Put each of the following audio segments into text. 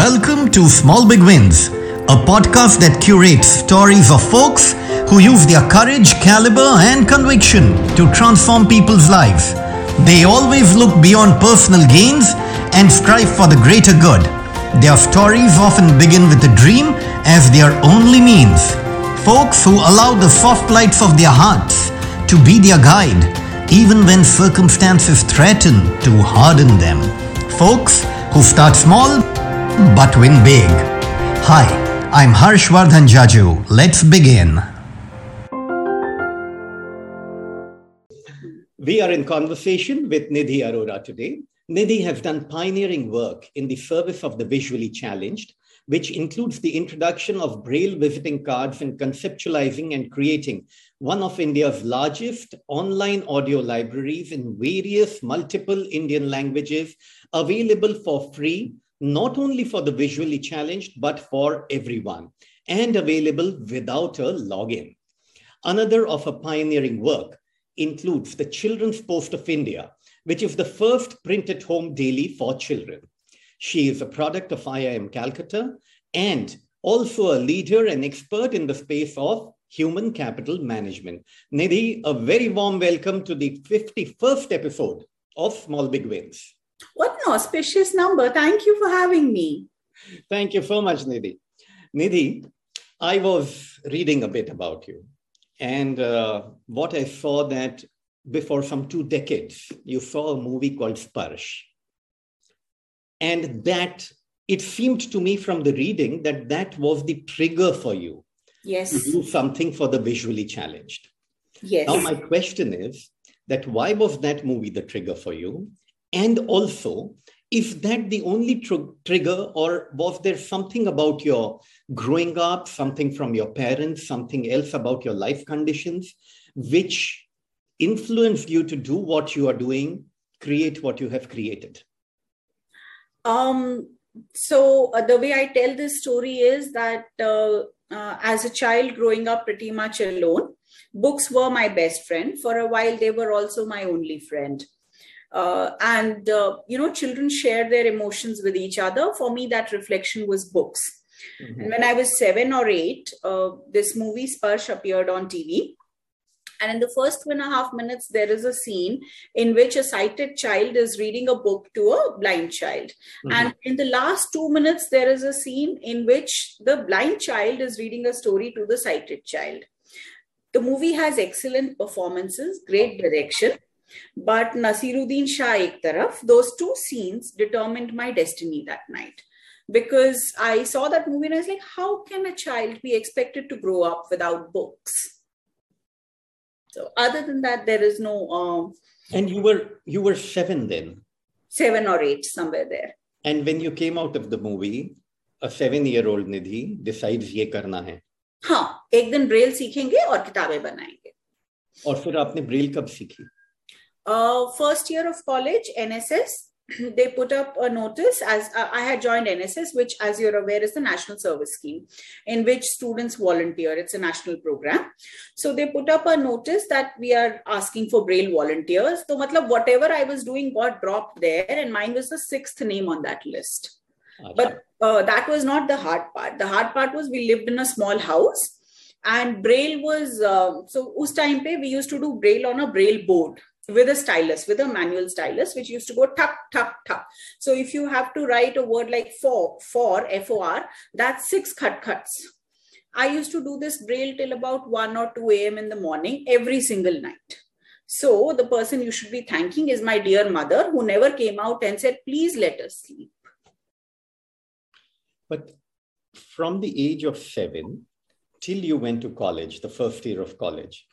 Welcome to Small Big Wins, a podcast that curates stories of folks who use their courage, caliber, and conviction to transform people's lives. They always look beyond personal gains and strive for the greater good. Their stories often begin with a dream as their only means. Folks who allow the soft lights of their hearts to be their guide, even when circumstances threaten to harden them. Folks who start small but win big. Hi, I'm Harshvardhan Jaju. Let's begin. We are in conversation with Nidhi Arora today. Nidhi has done pioneering work in the service of the visually challenged, which includes the introduction of Braille visiting cards and conceptualizing and creating one of India's largest online audio libraries in various multiple Indian languages available for free, not only for the visually challenged, but for everyone, and available without a login. Another of her pioneering work includes the Children's Post of India, which is the first printed home daily for children. She is a product of IIM Calcutta and also a leader and expert in the space of human capital management. Nidhi, a very warm welcome to the 51st episode of Small Big Wins. What an auspicious number. Thank you for having me. Thank you so much, Nidhi. Nidhi, I was reading a bit about you and uh, what I saw that before some two decades, you saw a movie called Sparsh. And that it seemed to me from the reading that that was the trigger for you yes. to do something for the visually challenged. Yes. Now, my question is that why was that movie the trigger for you? And also, is that the only tr- trigger, or was there something about your growing up, something from your parents, something else about your life conditions, which influenced you to do what you are doing, create what you have created? Um, so, uh, the way I tell this story is that uh, uh, as a child growing up pretty much alone, books were my best friend. For a while, they were also my only friend. Uh, and uh, you know children share their emotions with each other. For me that reflection was books. Mm-hmm. and when i was seven or eight uh, this movie sparsh appeared on tv and in the first two and a half minutes there is a scene in which a sighted child is reading a book to a blind child. Mm-hmm. and in the last two minutes there is a scene in which the blind child is reading a story to the sighted child. The movie has excellent performances great direction but Naseeruddin Shah ek taraf, those two scenes determined my destiny that night. Because I saw that movie and I was like, how can a child be expected to grow up without books? So other than that, there is no. Um, and you were you were seven then. Seven or eight, somewhere there. And when you came out of the movie, a seven-year-old Nidhi decides ये करना है. हाँ, एक दिन Braille सीखेंगे और किताबें बनाएँगे. और फिर आपने ब्रेल कब सीखी? Uh, first year of college, NSS, they put up a notice as uh, I had joined NSS, which, as you're aware, is the national service scheme in which students volunteer. It's a national program. So they put up a notice that we are asking for Braille volunteers. So, matlab, whatever I was doing got dropped there, and mine was the sixth name on that list. Okay. But uh, that was not the hard part. The hard part was we lived in a small house and braille was uh, so us time pe we used to do braille on a braille board with a stylus, with a manual stylus, which used to go tuck, tuck, tuck. So if you have to write a word like for, for, F-O-R, that's six cut cuts. I used to do this braille till about 1 or 2 a.m. in the morning every single night. So the person you should be thanking is my dear mother who never came out and said, please let us sleep. But from the age of seven till you went to college, the first year of college,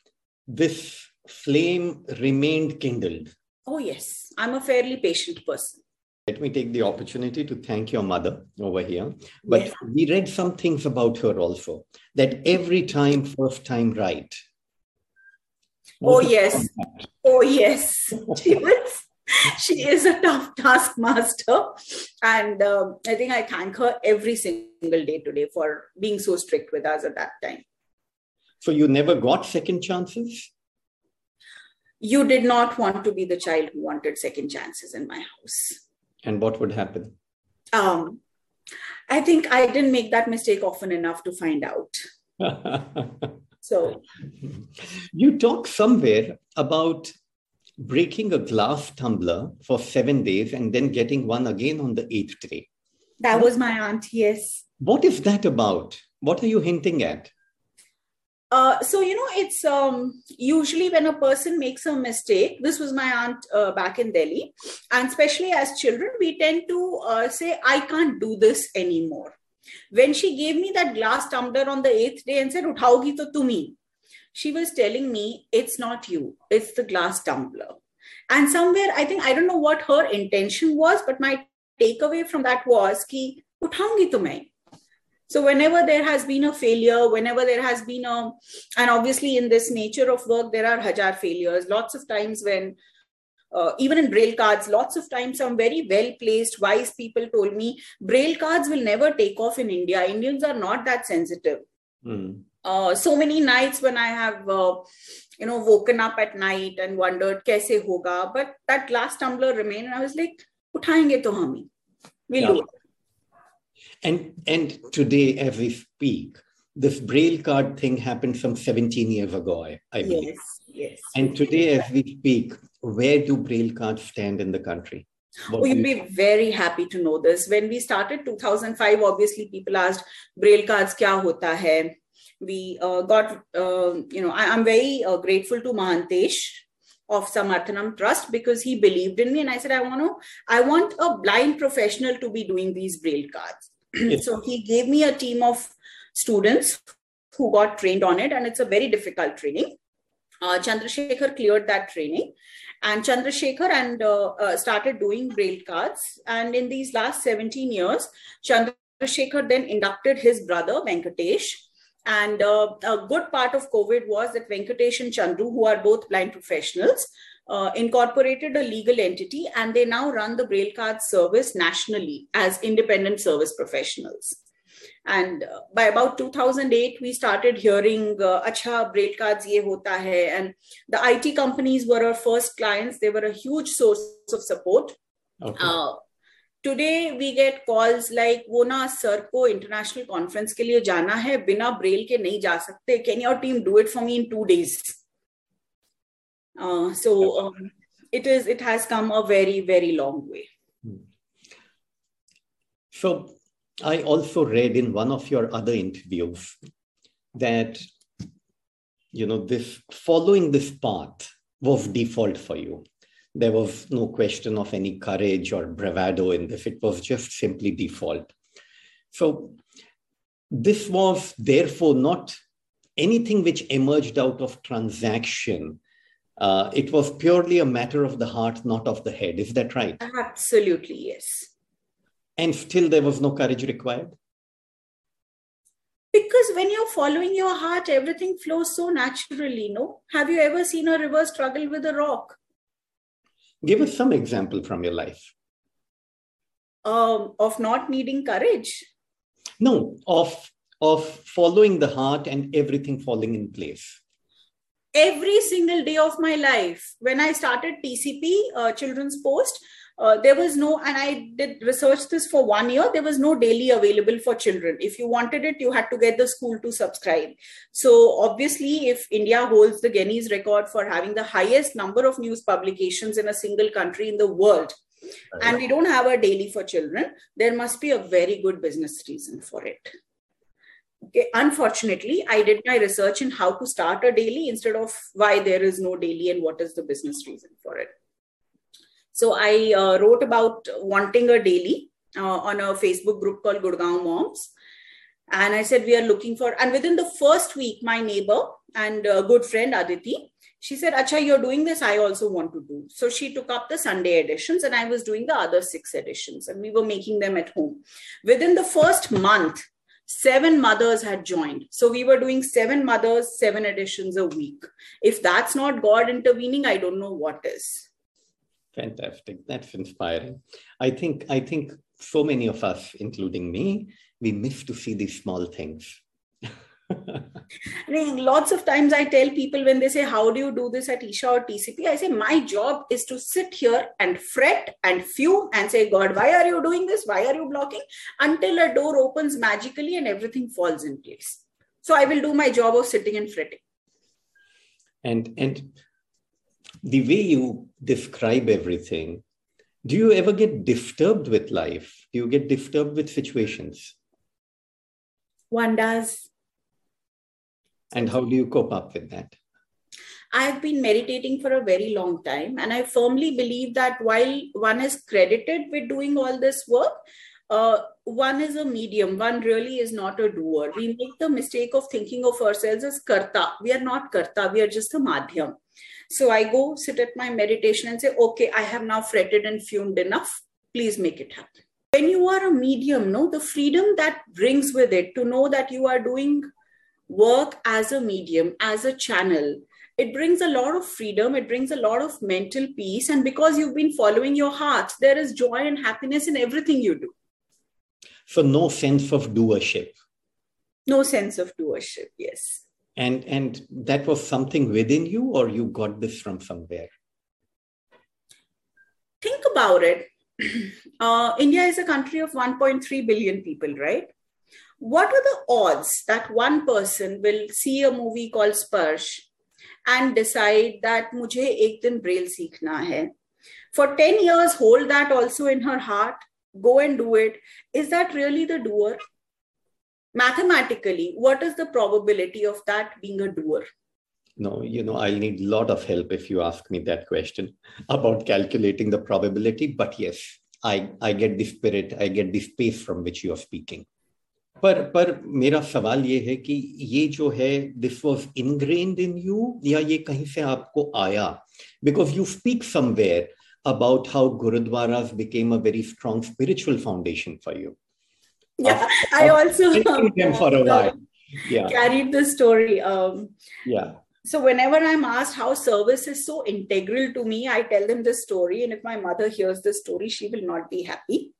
this flame remained kindled. Oh, yes. I'm a fairly patient person. Let me take the opportunity to thank your mother over here. But yes. we read some things about her also that every time, first time right. oh, yes. Oh, yes. She was. She is a tough taskmaster. And uh, I think I thank her every single day today for being so strict with us at that time. So you never got second chances? You did not want to be the child who wanted second chances in my house. And what would happen? Um, I think I didn't make that mistake often enough to find out. so, you talk somewhere about breaking a glass tumbler for seven days and then getting one again on the eighth day. That was my aunt, yes. What is that about? What are you hinting at? Uh, so you know it's um, usually when a person makes a mistake this was my aunt uh, back in delhi and especially as children we tend to uh, say i can't do this anymore. When she gave me that glass tumbler on the eighth day and said uthaogi to tumi she was telling me it's not you it's the glass tumbler. And somewhere i think i don't know what her intention was but my takeaway from that was ki uthaungi main so whenever there has been a failure whenever there has been a and obviously in this nature of work there are hajar failures. Lots of times when uh, even in braille cards lots of times some very well placed wise people told me braille cards will never take off in india. Indians are not that sensitive. Mm. uh, so many nights when i have uh, you know woken up at night and wondered kaise hoga? But that glass tumbler remained and i was like uthayenge to hum we'll yeah. do it and and today, as we speak, this braille card thing happened some 17 years ago, I, I believe. Yes, yes. And today, as we speak, where do braille cards stand in the country? What oh, you'd be very happy to know this. When we started 2005, obviously people asked braille cards kya hota hai. We uh, got, uh, you know, I, am very uh, grateful to Mahantesh of Samarthanam Trust because he believed in me. And I said, I want to, I want a blind professional to be doing these braille cards. So he gave me a team of students who got trained on it, and it's a very difficult training. Uh, Chandrasekhar cleared that training, and Chandrasekhar and uh, uh, started doing braille cards. And in these last 17 years, Chandrasekhar then inducted his brother Venkatesh. And uh, a good part of COVID was that Venkatesh and Chandru, who are both blind professionals, uh, incorporated a legal entity and they now run the Braille Card service nationally as independent service professionals. And uh, by about 2008, we started hearing, uh, Acha, Braille cards ye hota hai. And the IT companies were our first clients. They were a huge source of support. Okay. Uh, today we get calls like वो ना sir को international conference के लिए जाना है बिना Braille के नहीं जा सकते can your team do it for me in two days uh, so um, it is it has come a very very long way. So I also read in one of your other interviews that you know this following this path was default for you. There was no question of any courage or bravado in this. It was just simply default. So this was therefore not anything which emerged out of transaction uh, it was purely a matter of the heart, not of the head. Is that right? Absolutely, yes. And still, there was no courage required? Because when you're following your heart, everything flows so naturally, no? Have you ever seen a river struggle with a rock? Give us some example from your life. Um, of not needing courage? No, of of following the heart and everything falling in place every single day of my life. When I started TCP, uh, Children's Post, uh, there was no, and I did research this for one year, there was no daily available for children. If you wanted it, you had to get the school to subscribe. So, obviously, if India holds the Guinness record for having the highest number of news publications in a single country in the world, and we don't have a daily for children, there must be a very good business reason for it. Okay, unfortunately, I did my research in how to start a daily instead of why there is no daily and what is the business reason for it. So I uh, wrote about wanting a daily uh, on a Facebook group called Gurgaon Moms. And I said, we are looking for, and within the first week, my neighbor and a good friend Aditi, she said, Acha, you're doing this. I also want to do. So she took up the Sunday editions and I was doing the other six editions and we were making them at home. Within the first month, seven mothers had joined. So we were doing seven mothers, seven editions a week. If that's not God intervening, I don't know what is. Fantastic. That's inspiring. I think I think so many of us, including me, we miss to see these small things. I mean, lots of times I tell people when they say, How do you do this at Isha or TCP? I say, My job is to sit here and fret and fume and say, God, why are you doing this? Why are you blocking? Until a door opens magically and everything falls in place. So I will do my job of sitting and fretting. And, and the way you describe everything, do you ever get disturbed with life? Do you get disturbed with situations? One does and how do you cope up with that? I've been meditating for a very long time, and I firmly believe that while one is credited with doing all this work, uh, one is a medium. One really is not a doer. We make the mistake of thinking of ourselves as karta. We are not karta. We are just a madhyam. So I go sit at my meditation and say, okay, I have now fretted and fumed enough. Please make it happen. When you are a medium, no, the freedom that brings with it to know that you are doing work as a medium, as a channel, it brings a lot of freedom, it brings a lot of mental peace. And because you've been following your heart, there is joy and happiness in everything you do. So, no sense of doership. No sense of doership, yes. And, and that was something within you, or you got this from somewhere? Think about it. Uh, India is a country of 1.3 billion people, right? What are the odds that one person will see a movie called Sparsh and decide that mujhe ek din braille seekhna hai? For 10 years, hold that also in her heart, go and do it. Is that really the doer? Mathematically, what is the probability of that being a doer? no you know i'll need a lot of help if you ask me that question about calculating the probability but yes i i get the spirit i get the space from which you are speaking पर पर मेरा सवाल ये है कि ये जो है this was ingrained in you या ये कहीं से आपको आया because you speak somewhere about how gurudwaras became a very strong spiritual foundation for you. Yeah, I also them for a while. Yeah, carried the story. Um, yeah. So whenever I'm asked how service is so integral to me, I tell them this story, and if my mother hears the story, she will not be happy.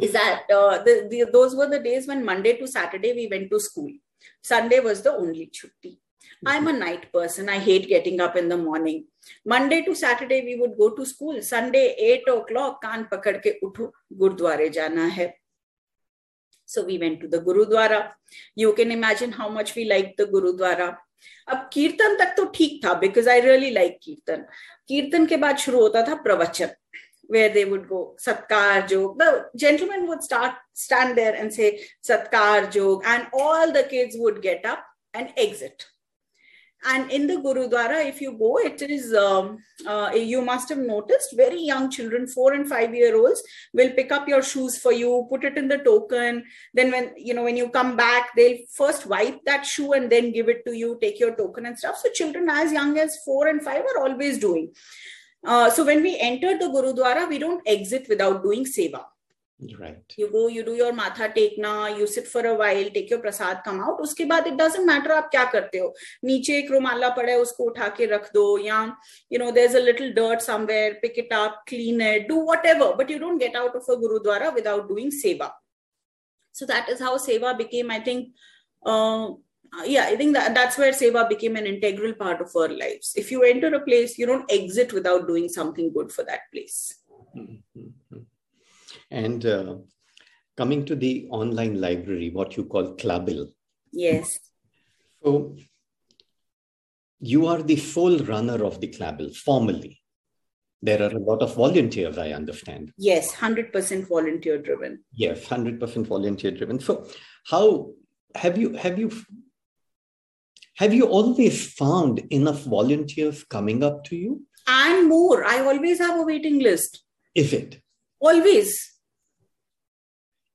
Is that uh, the, the, those were the days when Monday to Saturday we went to school. Sunday was the only chutti. I'm a night person. I hate getting up in the morning. Monday to Saturday we would go to school. Sunday eight o'clock kaan pakad ke utho gurdware jana hai. So we went to the Gurudwara. You can imagine how much we liked the Gurudwara. अब कीर्तन तक तो ठीक था because I really like कीर्तन कीर्तन के बाद शुरू होता था प्रवचन where they would go satkar jog. The gentleman would start stand there and say satkar jog and all the kids would get up and exit. And in the gurudwara if you go it is um, uh, you must have noticed very young children four and five year olds will pick up your shoes for you put it in the token. Then when you know when you come back they'll first wipe that shoe and then give it to you take your token and stuff. So children as young as four and five are always doing uh, so when we enter the Gurudwara, we don't exit without doing seva. Right. You go, you do your matha tekna, you sit for a while, take your prasad, come out. उसके बाद it doesn't matter आप क्या करते हो नीचे एक रुमाला पड़ा है उसको उठा के रख दो या you know there's a little dirt somewhere pick it up clean it do whatever but you don't get out of a gurudwara without doing seva so that is how seva became I think uh, uh, yeah, I think that that's where seva became an integral part of our lives. If you enter a place, you don't exit without doing something good for that place. Mm-hmm. And uh, coming to the online library, what you call Klabil. Yes. So you are the full runner of the Klabil formally. There are a lot of volunteers, I understand. Yes, 100% volunteer driven. Yes, 100% volunteer driven. So how have you have you have you always found enough volunteers coming up to you? And more. I always have a waiting list. If it? Always.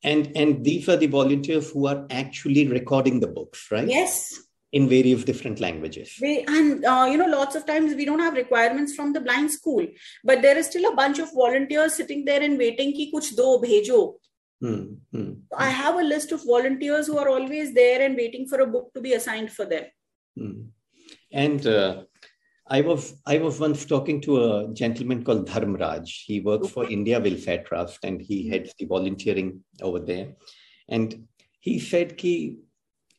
And and these are the volunteers who are actually recording the books, right? Yes. In various different languages. We, and uh, you know, lots of times we don't have requirements from the blind school, but there is still a bunch of volunteers sitting there and waiting ki kuch do bhejo. Hmm, hmm, I have a list of volunteers who are always there and waiting for a book to be assigned for them. Mm. And uh, I was I was once talking to a gentleman called Dharmraj. He works for India Welfare Trust and he heads the volunteering over there. And he said, "Ki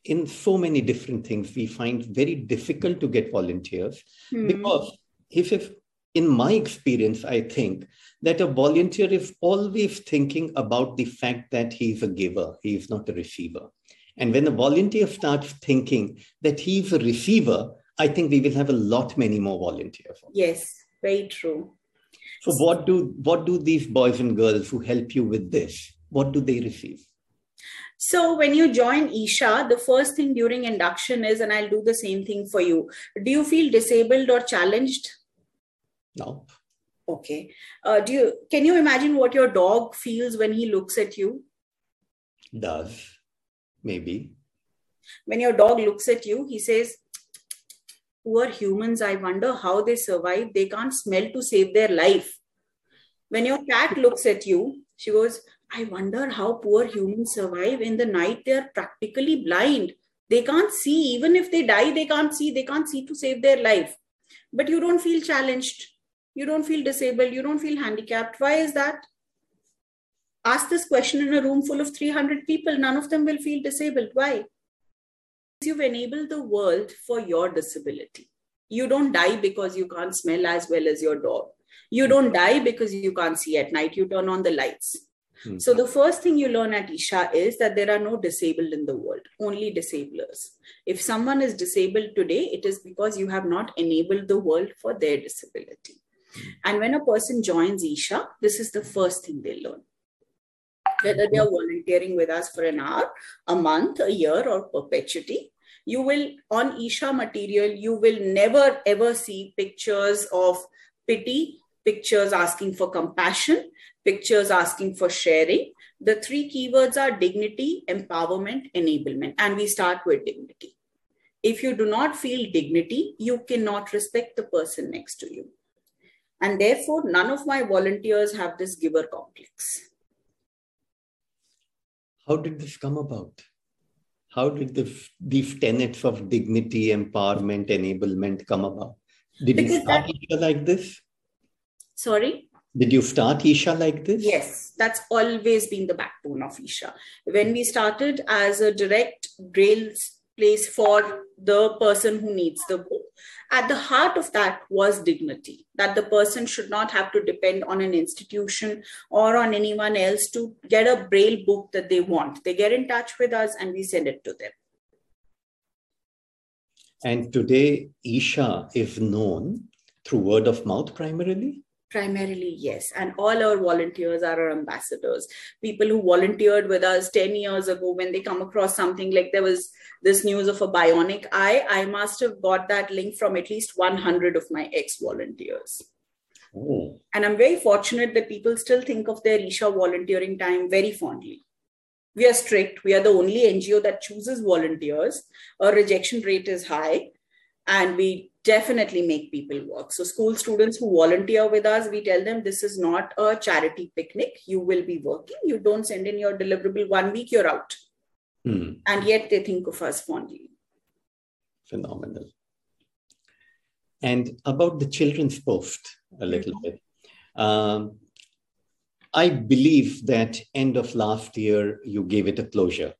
in so many different things, we find very difficult to get volunteers Hmm. because if, if in my experience, I think that a volunteer is always thinking about the fact that he's a giver, he is not a receiver. And when the volunteer starts thinking that he's a receiver, I think we will have a lot many more volunteers. Yes, very true. So what do what do these boys and girls who help you with this? What do they receive? So when you join Isha, the first thing during induction is, and I'll do the same thing for you. Do you feel disabled or challenged? No. Okay. Uh, do you can you imagine what your dog feels when he looks at you? Does maybe. When your dog looks at you, he says, "Poor humans. I wonder how they survive. They can't smell to save their life." When your cat looks at you, she goes, I wonder how poor humans survive. In the night, they are practically blind. They can't see. Even if they die, they can't see. They can't see to save their life. But you don't feel challenged. You don't feel disabled. You don't feel handicapped. Why is that? Ask this question in a room full of 300 people. None of them will feel disabled. Why? You've enabled the world for your disability. You don't die because you can't smell as well as your dog. You don't die because you can't see at night. You turn on the lights Hmm. so the first thing you learn at Isha is that there are no disabled in the world, only disablers. If someone is disabled today, it is because you have not enabled the world for their disability. And when a person joins Isha, this is the first thing they learn. Whether they are volunteering with us for an hour, a month, a year, or perpetuity, you will, on Isha material, you will never ever see pictures of pity, pictures asking for compassion, pictures asking for sharing. The three keywords are dignity, empowerment, enablement. And we start with dignity. If you do not feel dignity, you cannot respect the person next to you. And therefore, none of my volunteers have this giver complex. How did this come about? How did the, these tenets of dignity, empowerment, enablement come about? Did you start that- Isha like this? Sorry? Did you start Isha like this? Yes, that's always been the backbone of Isha. When we started as a direct braille place for the person who needs the book, at the heart of that was dignity, that the person should not have to depend on an institution or on anyone else to get a braille book that they want. They get in touch with us and we send it to them. And today, Isha is known through word of mouth primarily. Primarily, yes. And all our volunteers are our ambassadors. People who volunteered with us 10 years ago, when they come across something like there was this news of a bionic eye, I must have got that link from at least 100 of my ex volunteers. Oh, And I'm very fortunate that people still think of their Isha volunteering time very fondly. We are strict. We are the only NGO that chooses volunteers. Our rejection rate is high, and we definitely make people work. So, school students who volunteer with us, we tell them this is not a charity picnic. You will be working. You don't send in your deliverable one week, you're out. hmm, And yet they think of us fondly. phenomenal. And about the children's post a little bit. Um, I believe that end of last year you gave it a closure.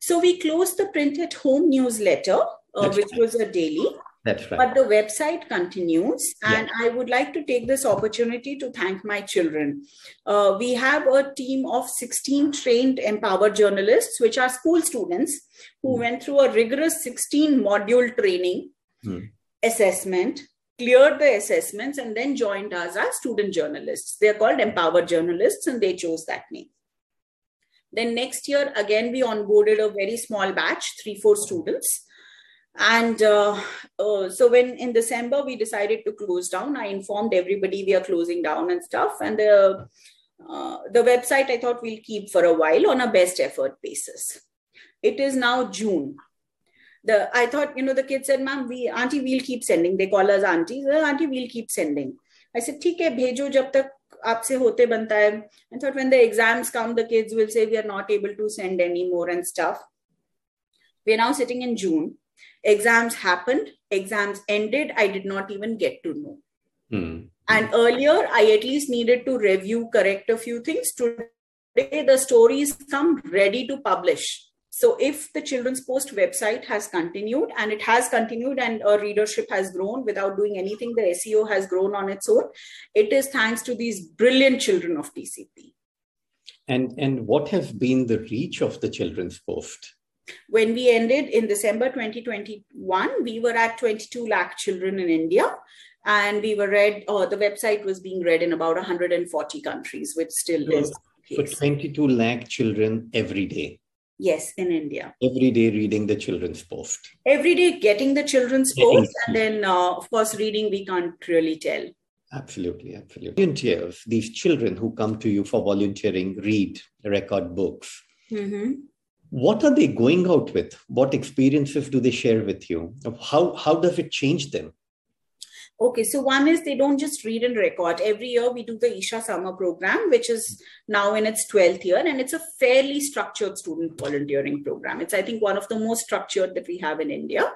So, we closed the print at home newsletter, uh, which was a daily. That's right. But the website continues, Yeah. and I would like to take this opportunity to thank my children. Uh, we have a team of 16 trained empowered journalists, which are school students who Hmm. went through a rigorous 16 module training, Hmm. assessment, cleared the assessments, and then joined us as student journalists. They're called empowered journalists, and they chose that name. Then next year, again, we onboarded a very small batch, three, four students And uh, uh, so when in December we decided to close down, I informed everybody we are closing down and stuff. And the uh, the website I thought we'll keep for a while on a best effort basis. It is now June. The I thought you know the kids said, "Ma'am, we auntie we'll keep sending." They call us aunties. "Uh, auntie we'll keep sending. I said, "ठीक है भेजो जब तक आपसे होते बनता है." I thought when the exams come, the kids will say we are not able to send anymore and stuff. We are now sitting in June exams happened exams ended i did not even get to know Hmm. and earlier i at least needed to review correct a few things today the stories come ready to publish So if the Children's Post website has continued and it has continued and our readership has grown without doing anything, the SEO has grown on its own, it is thanks to these brilliant children of TCP. And, and what has been the reach of the Children's Post? When we ended in December 2021, we were at 22 lakh children in India and we were read, or the website was being read in about 140 countries, which still so, is. So 22 lakh children every day. Yes, in India. Every day reading the Children's Post. Every day getting the Children's getting Post, and then, uh, of course, reading we can't really tell. Absolutely, absolutely. Volunteers, these children who come to you for volunteering, read, record books. Mm-hmm. What are they going out with? What experiences do they share with you? How, how does it change them? Okay, so one is they don't just read and record. Every year we do the Isha Summer Program, which is now in its 12th year, and it's a fairly structured student volunteering program. It's, I think, one of the most structured that we have in India.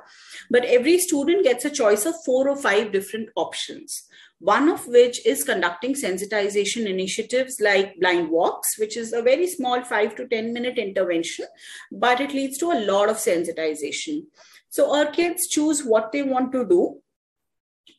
But every student gets a choice of four or five different options. One of which is conducting sensitization initiatives like blind walks, which is a very small five to 10 minute intervention, but it leads to a lot of sensitization. So our kids choose what they want to do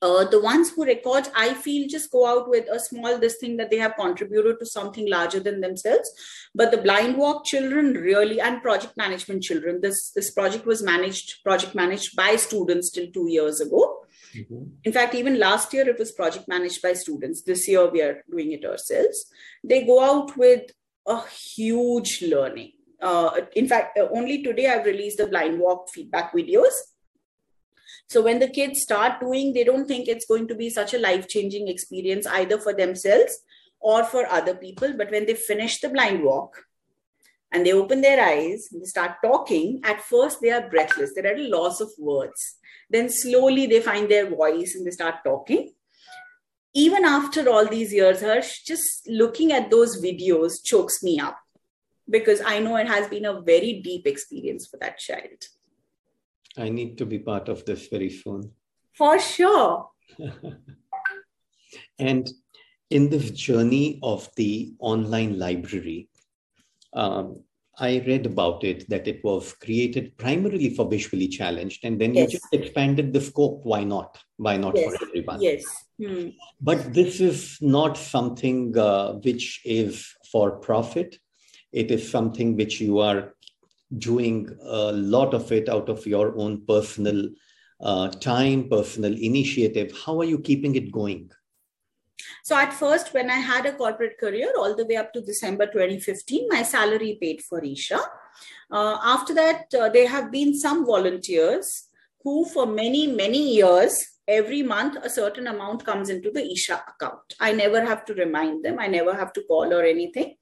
uh, the ones who record, I feel, just go out with a small this thing that they have contributed to something larger than themselves. But the blind walk children really and project management children. This this project was managed project managed by students till two years ago. Mm-hmm. In fact, even last year it was project managed by students. This year we are doing it ourselves. They go out with a huge learning. Uh, in fact, uh, only today I've released the blind walk feedback videos so when the kids start doing, they don't think it's going to be such a life changing experience either for themselves or for other people. But when they finish the blind walk and they open their eyes and they start talking, at first they are breathless, they're at a loss of words. Then slowly they find their voice and they start talking. Even after all these years, Harsh, just looking at those videos chokes me up because I know it has been a very deep experience for that child. I need to be part of this very soon. For sure. and in this journey of the online library, um, I read about it that it was created primarily for visually challenged, and then yes. you just expanded the scope. Why not? Why not yes. for everyone? Yes. Hmm. But this is not something uh, which is for profit. It is something which you are doing a lot of it out of your own personal uh, time, personal initiative. How are you keeping it going? So, at first, when I had a corporate career, all the way up to December 2015, my salary paid for Isha. Uh, after that, uh, there have been some volunteers who, for many, many years, every month a certain amount comes into the Isha account. I never have to remind them, I never have to call or anything.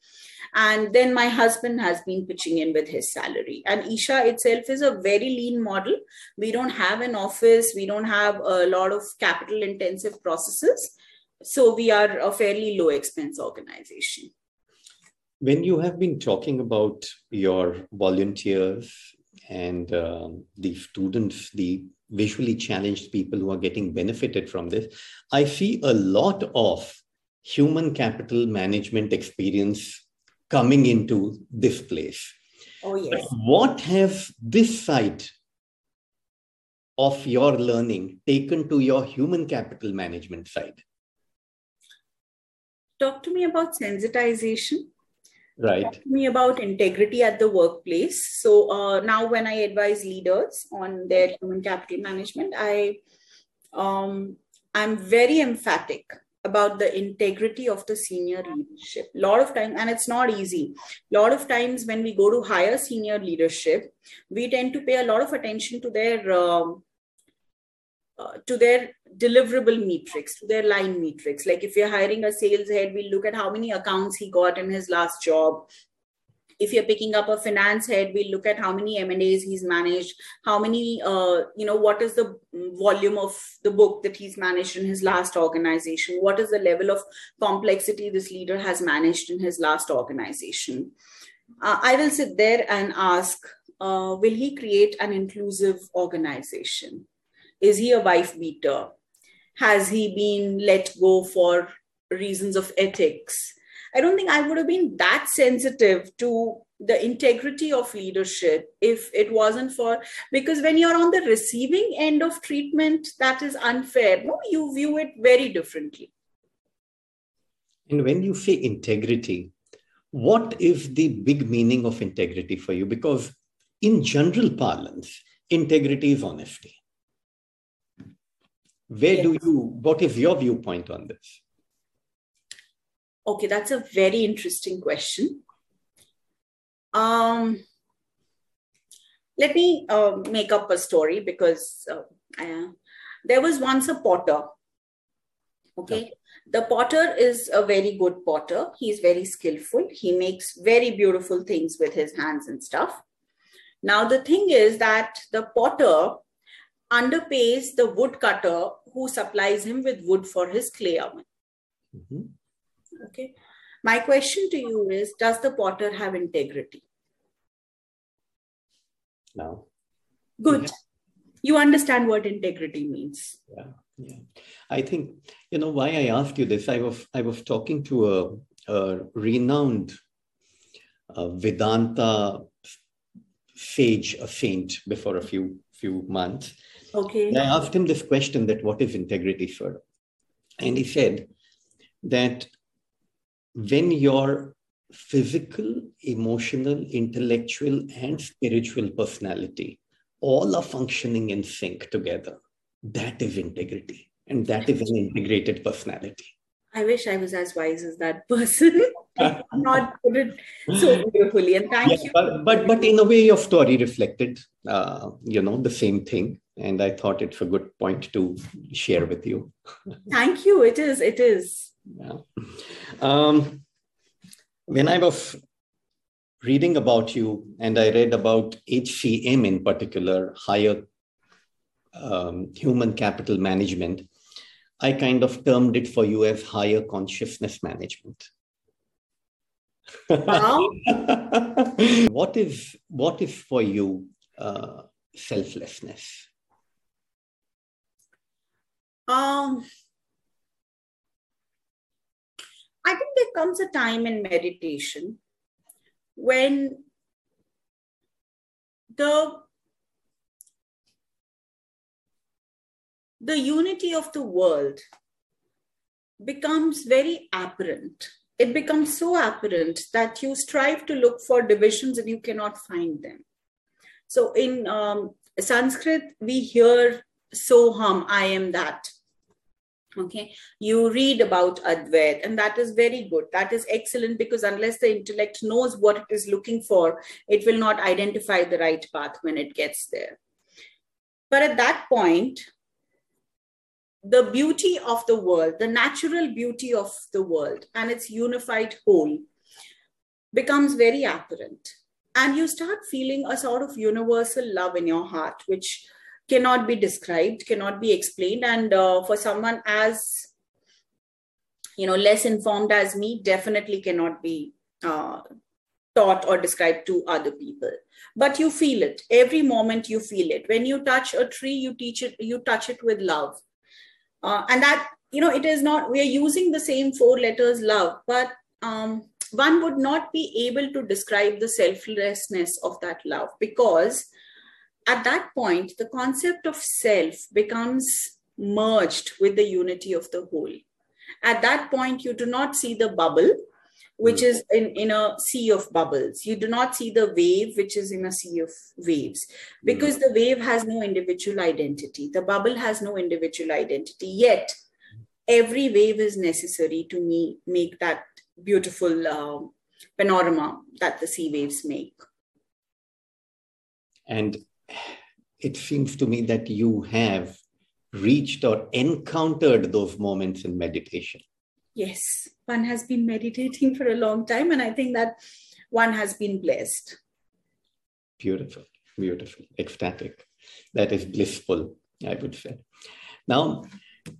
And then my husband has been pitching in with his salary. And Isha itself is a very lean model. We don't have an office, we don't have a lot of capital intensive processes. So we are a fairly low expense organization. When you have been talking about your volunteers and um, the students, the visually challenged people who are getting benefited from this, I see a lot of human capital management experience coming into this place. Oh, yes. But what have this side of your learning taken to your human capital management side? Talk to me about sensitization. Right. Talk to me about integrity at the workplace. So uh, now, when I advise leaders on their human capital management, I um, I'm very emphatic about the integrity of the senior leadership a lot of time and it's not easy a lot of times when we go to higher senior leadership we tend to pay a lot of attention to their um, uh, to their deliverable metrics to their line metrics like if you're hiring a sales head we look at how many accounts he got in his last job. If you're picking up a finance head we look at how many m&as he's managed how many uh, you know what is the volume of the book that he's managed in his last organization? What is the level of complexity this leader has managed in his last organization? Uh, i will sit there and ask uh, will he create an inclusive organization is he a wife beater? Has he been let go for reasons of ethics? I don't think I would have been that sensitive to the integrity of leadership if it wasn't for because when you're on the receiving end of treatment that is unfair. No you view it very differently. And when you say integrity what is the big meaning of integrity for you? Because in general parlance integrity is honesty where yes. do you what is your viewpoint on this okay that's a very interesting question um, let me uh, make up a story because uh, I, there was once a potter. Okay. Yeah. The potter is a very good potter. He's very skillful. He makes very beautiful things with his hands and stuff. Now, the thing is that the potter underpays the woodcutter who supplies him with wood for his clay oven. Mm-hmm. Okay. My question to you is Does the potter have integrity? No. Good. Yeah. You understand what integrity means. Yeah. Yeah. I think, you know, why I asked you this, I was, I was talking to a, a renowned uh, Vedanta sage, a saint, before a few few months. Okay. And I asked him this question that what is integrity, sir? And he said that when your physical, emotional, intellectual, and spiritual personality all are functioning in sync together, that is integrity. And that is an integrated personality. I wish I was as wise as that person. not put it so beautifully. And thank yeah, you. But, but but in a way, your story reflected, uh, you know, the same thing. And I thought it's a good point to share with you. thank you. It is. It is. Yeah. Um, when I was reading about you, and I read about HCM in particular, higher um, human capital management, I kind of termed it for you as higher consciousness management. Wow. what is what is for you uh, selflessness? Um, I think there comes a time in meditation when the the unity of the world becomes very apparent. It becomes so apparent that you strive to look for divisions and you cannot find them. So in um, Sanskrit, we hear Soham, I am that okay? You read about advait and that is very good. That is excellent because unless the intellect knows what it is looking for it will not identify the right path when it gets there. But at that point the beauty of the world the natural beauty of the world and its unified whole becomes very apparent. And you start feeling a sort of universal love in your heart which cannot be described cannot be explained. And uh, for someone as you know less informed as me definitely cannot be uh, taught or described to other people. But you feel it. Every moment you feel it. When you touch a tree you teach it you touch it with love. Uh, and that you know it is not we are using the same four letters love. But um, one would not be able to describe the selflessness of that love because at that point, the concept of self becomes merged with the unity of the whole. At that point, you do not see the bubble, which is in, in a sea of bubbles. You do not see the wave, which is in a sea of waves, because the wave has no individual identity. The bubble has no individual identity. Yet, every wave is necessary to me, make that beautiful uh, panorama that the sea waves make. And it seems to me that you have reached or encountered those moments in meditation. Yes, one has been meditating for a long time, and I think that one has been blessed. Beautiful, beautiful, ecstatic. That is blissful, I would say. Now,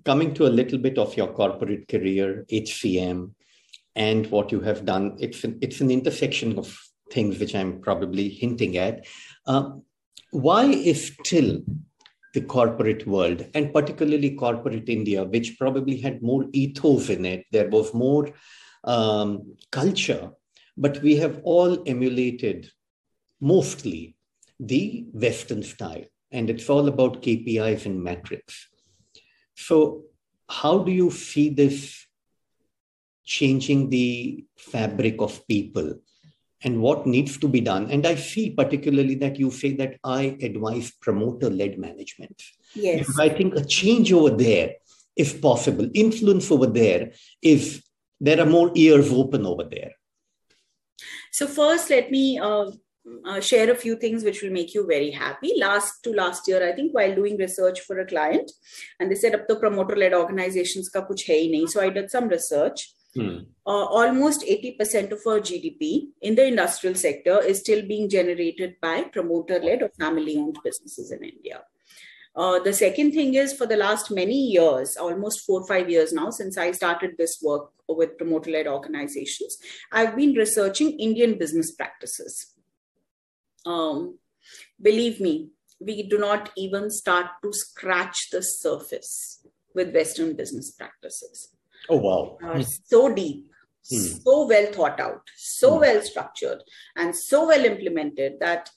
coming to a little bit of your corporate career, HCM, and what you have done, it's an, it's an intersection of things which I'm probably hinting at. Uh, why if still the corporate world and particularly corporate India, which probably had more ethos in it, there was more um, culture, but we have all emulated mostly the Western style, and it's all about KPIs and metrics. So, how do you see this changing the fabric of people and what needs to be done? And I see particularly that you say that I advise promoter led management. Yes. Because I think a change over there if possible, influence over there if there are more ears open over there. So, first, let me uh, uh, share a few things which will make you very happy. Last to last year, I think, while doing research for a client, and they said up the promoter-led organizations ka kuch hai nahi. So I did some research. Hmm. Uh, almost 80% of our GDP in the industrial sector is still being generated by promoter-led or family-owned businesses in India. Uh, the second thing is for the last many years, almost four or five years now, since I started this work with promoter led organizations, I've been researching Indian business practices um, believe me, we do not even start to scratch the surface with Western business practices. Oh, wow. Are so deep, hmm. so well thought out, so hmm. well structured, and so well implemented that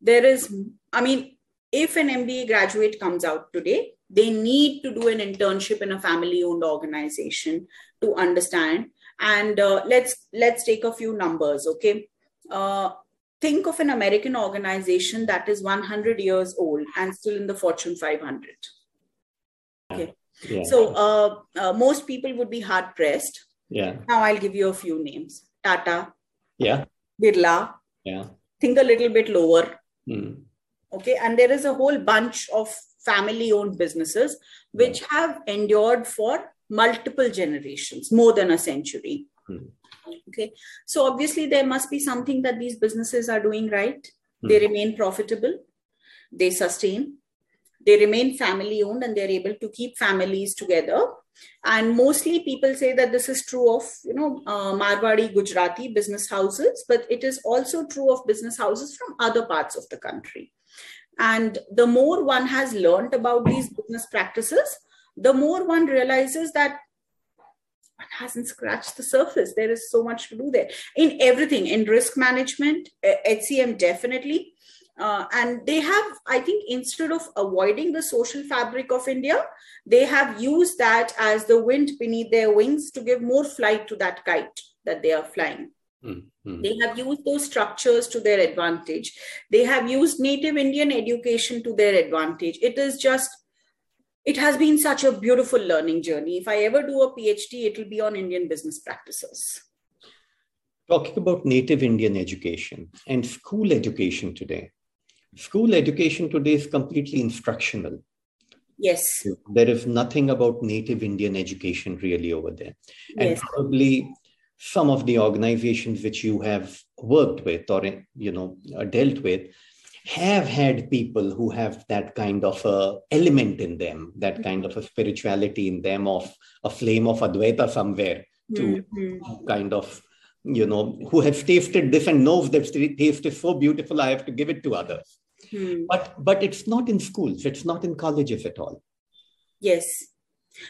there is, I mean, if an MBA graduate comes out today, they need to do an internship in a family owned organization to understand. And uh, let's let's take a few numbers, okay? Uh, think of an American organization that is 100 years old and still in the Fortune 500. Yeah. So uh, uh, most people would be hard pressed. Yeah. Now I'll give you a few names Tata. Yeah. Birla. Yeah. Think a little bit lower. Mm. Okay. And there is a whole bunch of family owned businesses which have endured for multiple generations, more than a century. Mm. Okay. So obviously there must be something that these businesses are doing right. Mm. They remain profitable, they sustain, they remain family owned, and they're able to keep families together. And mostly people say that this is true of, you know, uh, Marwadi, Gujarati business houses, but it is also true of business houses from other parts of the country. And the more one has learned about these business practices, the more one realizes that one hasn't scratched the surface. There is so much to do there in everything, in risk management, HCM definitely. Uh, and they have, I think, instead of avoiding the social fabric of India, they have used that as the wind beneath their wings to give more flight to that kite that they are flying. Mm-hmm. They have used those structures to their advantage. They have used native Indian education to their advantage. It is just it has been such a beautiful learning journey. If I ever do a PhD, it will be on Indian business practices. Talking about native Indian education and school education today. School education today is completely instructional. Yes. There is nothing about native Indian education really over there. And yes. probably some of the organizations which you have worked with or you know dealt with have had people who have that kind of a element in them, that kind of a spirituality in them of a flame of Advaita somewhere to mm-hmm. kind of, you know, who have tasted this and knows that taste is so beautiful, I have to give it to others. Mm. But but it's not in schools, it's not in colleges at all. Yes.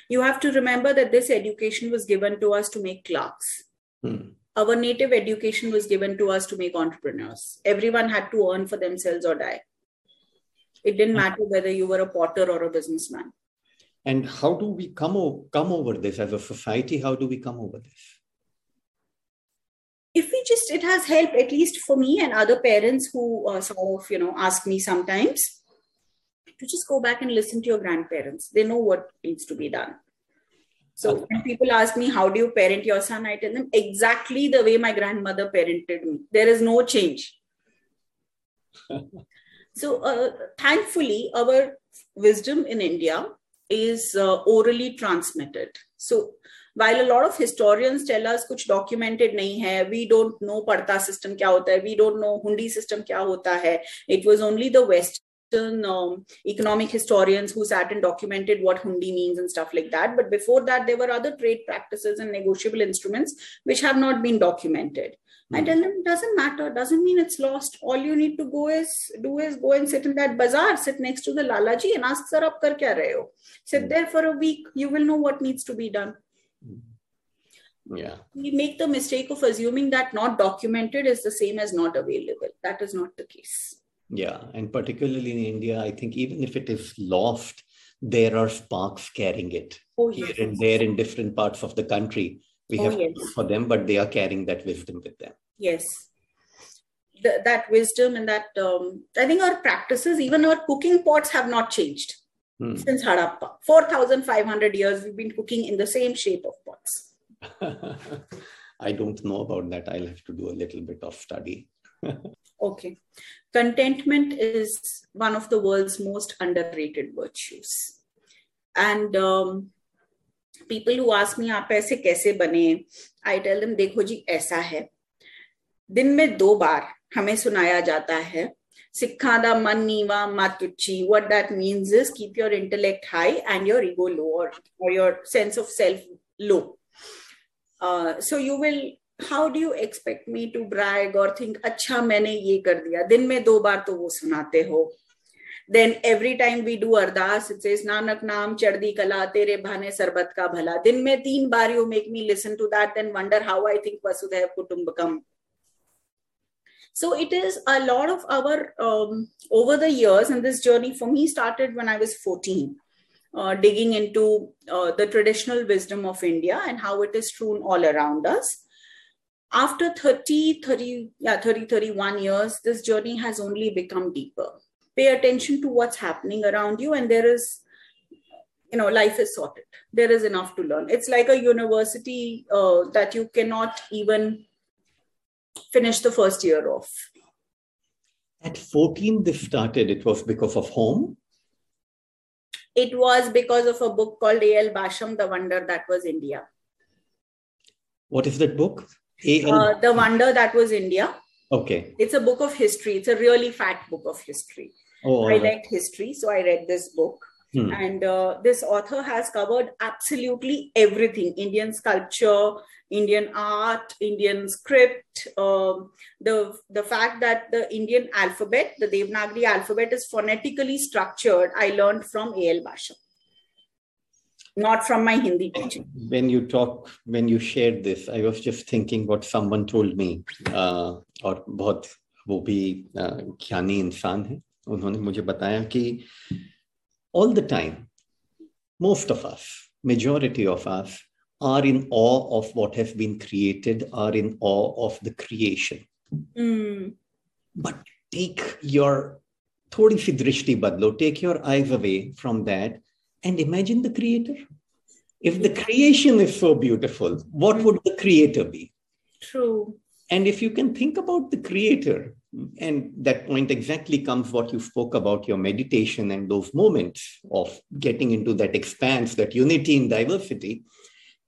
You have to remember that this education was given to us to make clerks. Mm our native education was given to us to make entrepreneurs. Everyone had to earn for themselves or die. It didn't matter whether you were a potter or a businessman. And how do we come, o- come over this as a society? How do we come over this? If we just, it has helped, at least for me and other parents who uh, sort of, you know, ask me sometimes to just go back and listen to your grandparents. They know what needs to be done so when people ask me, how do you parent your son? I tell them exactly the way my grandmother parented me. There is no change. so uh, thankfully, our wisdom in India is uh, orally transmitted. So while a lot of historians tell us kuch documented nahi hai, we don't know padta system kya hota hai, we don't know hundi system kya hota hai. It was only the West um, economic historians who sat and documented what hundi means and stuff like that. But before that, there were other trade practices and negotiable instruments which have not been documented. Mm. I tell them it doesn't matter, doesn't mean it's lost. All you need to go is do is go and sit in that bazaar, sit next to the Lalaji and ask sir up kar kya rahe ho. Sit mm. there for a week, you will know what needs to be done. Mm. Yeah. We make the mistake of assuming that not documented is the same as not available. That is not the case. Yeah. And particularly in India, I think even if it is lost, there are sparks carrying it Oh, here yes. and there in different parts of the country. We Oh, have yes. for them, but they are carrying that wisdom with them. Yes. Th- that wisdom and that, um, I think our practices, even our cooking pots have not changed Hmm. since Harappa. 4,500 years we've been cooking in the same shape of pots. I don't know about that. I'll have to do a little bit of study. Okay. Contentment is one of the world's most underrated virtues. And um, people who ask me, आप ऐसे कैसे बने? I tell them, देखो जी ऐसा है दिन में दो बार हमें सुनाया जाता है sikha da Sikhada maniva matuchi. What that means is keep your intellect high and your ego low or, or your sense of self low. Uh, so you will how do you expect me to brag or think acha maine ye kar diya din mein do बार to wo sunate ho then every time we do Ardaas it says Nanak naam chardi kala तेरे भाने सरबत का भला दिन में तीन बार you make me listen to that then wonder how I think Vasudhaiva Kutumbakam so it is a lot of our um, over the years and this journey for me started when i was 14 uh, digging into uh, the traditional wisdom of india and how it is strewn all around us. After 30 30 yeah 30 31 years this journey has only become deeper. Pay attention to what's happening around you and there is you know life is sorted. There is enough to learn. It's like a university uh, that you cannot even finish the first year off. At 14, this started. It was because of home. it was because of a book called A.L. Basham the wonder that was india What is that book? A.L. uh, the wonder that was india okay. it's a book of history it's a really fat book of history Oh, i right. liked history so i read this book Hmm. and uh, this author has covered absolutely everything indian sculpture indian art indian script um, the the fact that the indian alphabet the devanagari alphabet is phonetically structured i learned from al basham not from my hindi teacher when you talk when you shared this i was just thinking what someone told me uh, और बहुत वो भी uh, ज्ञानी इंसान है उन्होंने मुझे बताया कि all the time, most of us, majority of us, are in awe of what have been created, are in awe of the creation. Mm. But take your thodi si drishti badlo, take your eyes away from that and imagine the creator. If the creation is so beautiful, what would the creator be? True. And if you can think about the creator, and that point exactly comes what you spoke about your meditation and those moments of getting into that expanse that unity in diversity.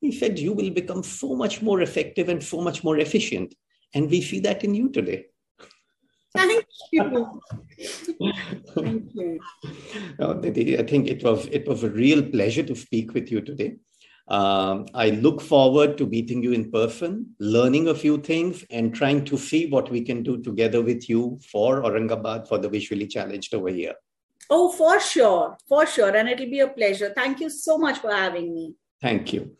He said you will become so much more effective and so much more efficient. And we see that in you today. Thank you. Thank you. Uh, Nidhi, I think it was it was a real pleasure to speak with you today. Um, I look forward to meeting you in person, learning a few things, and trying to see what we can do together with you for Aurangabad for the visually challenged over here. oh for sure for sure and it'll be a pleasure thank you so much for having me Thank you.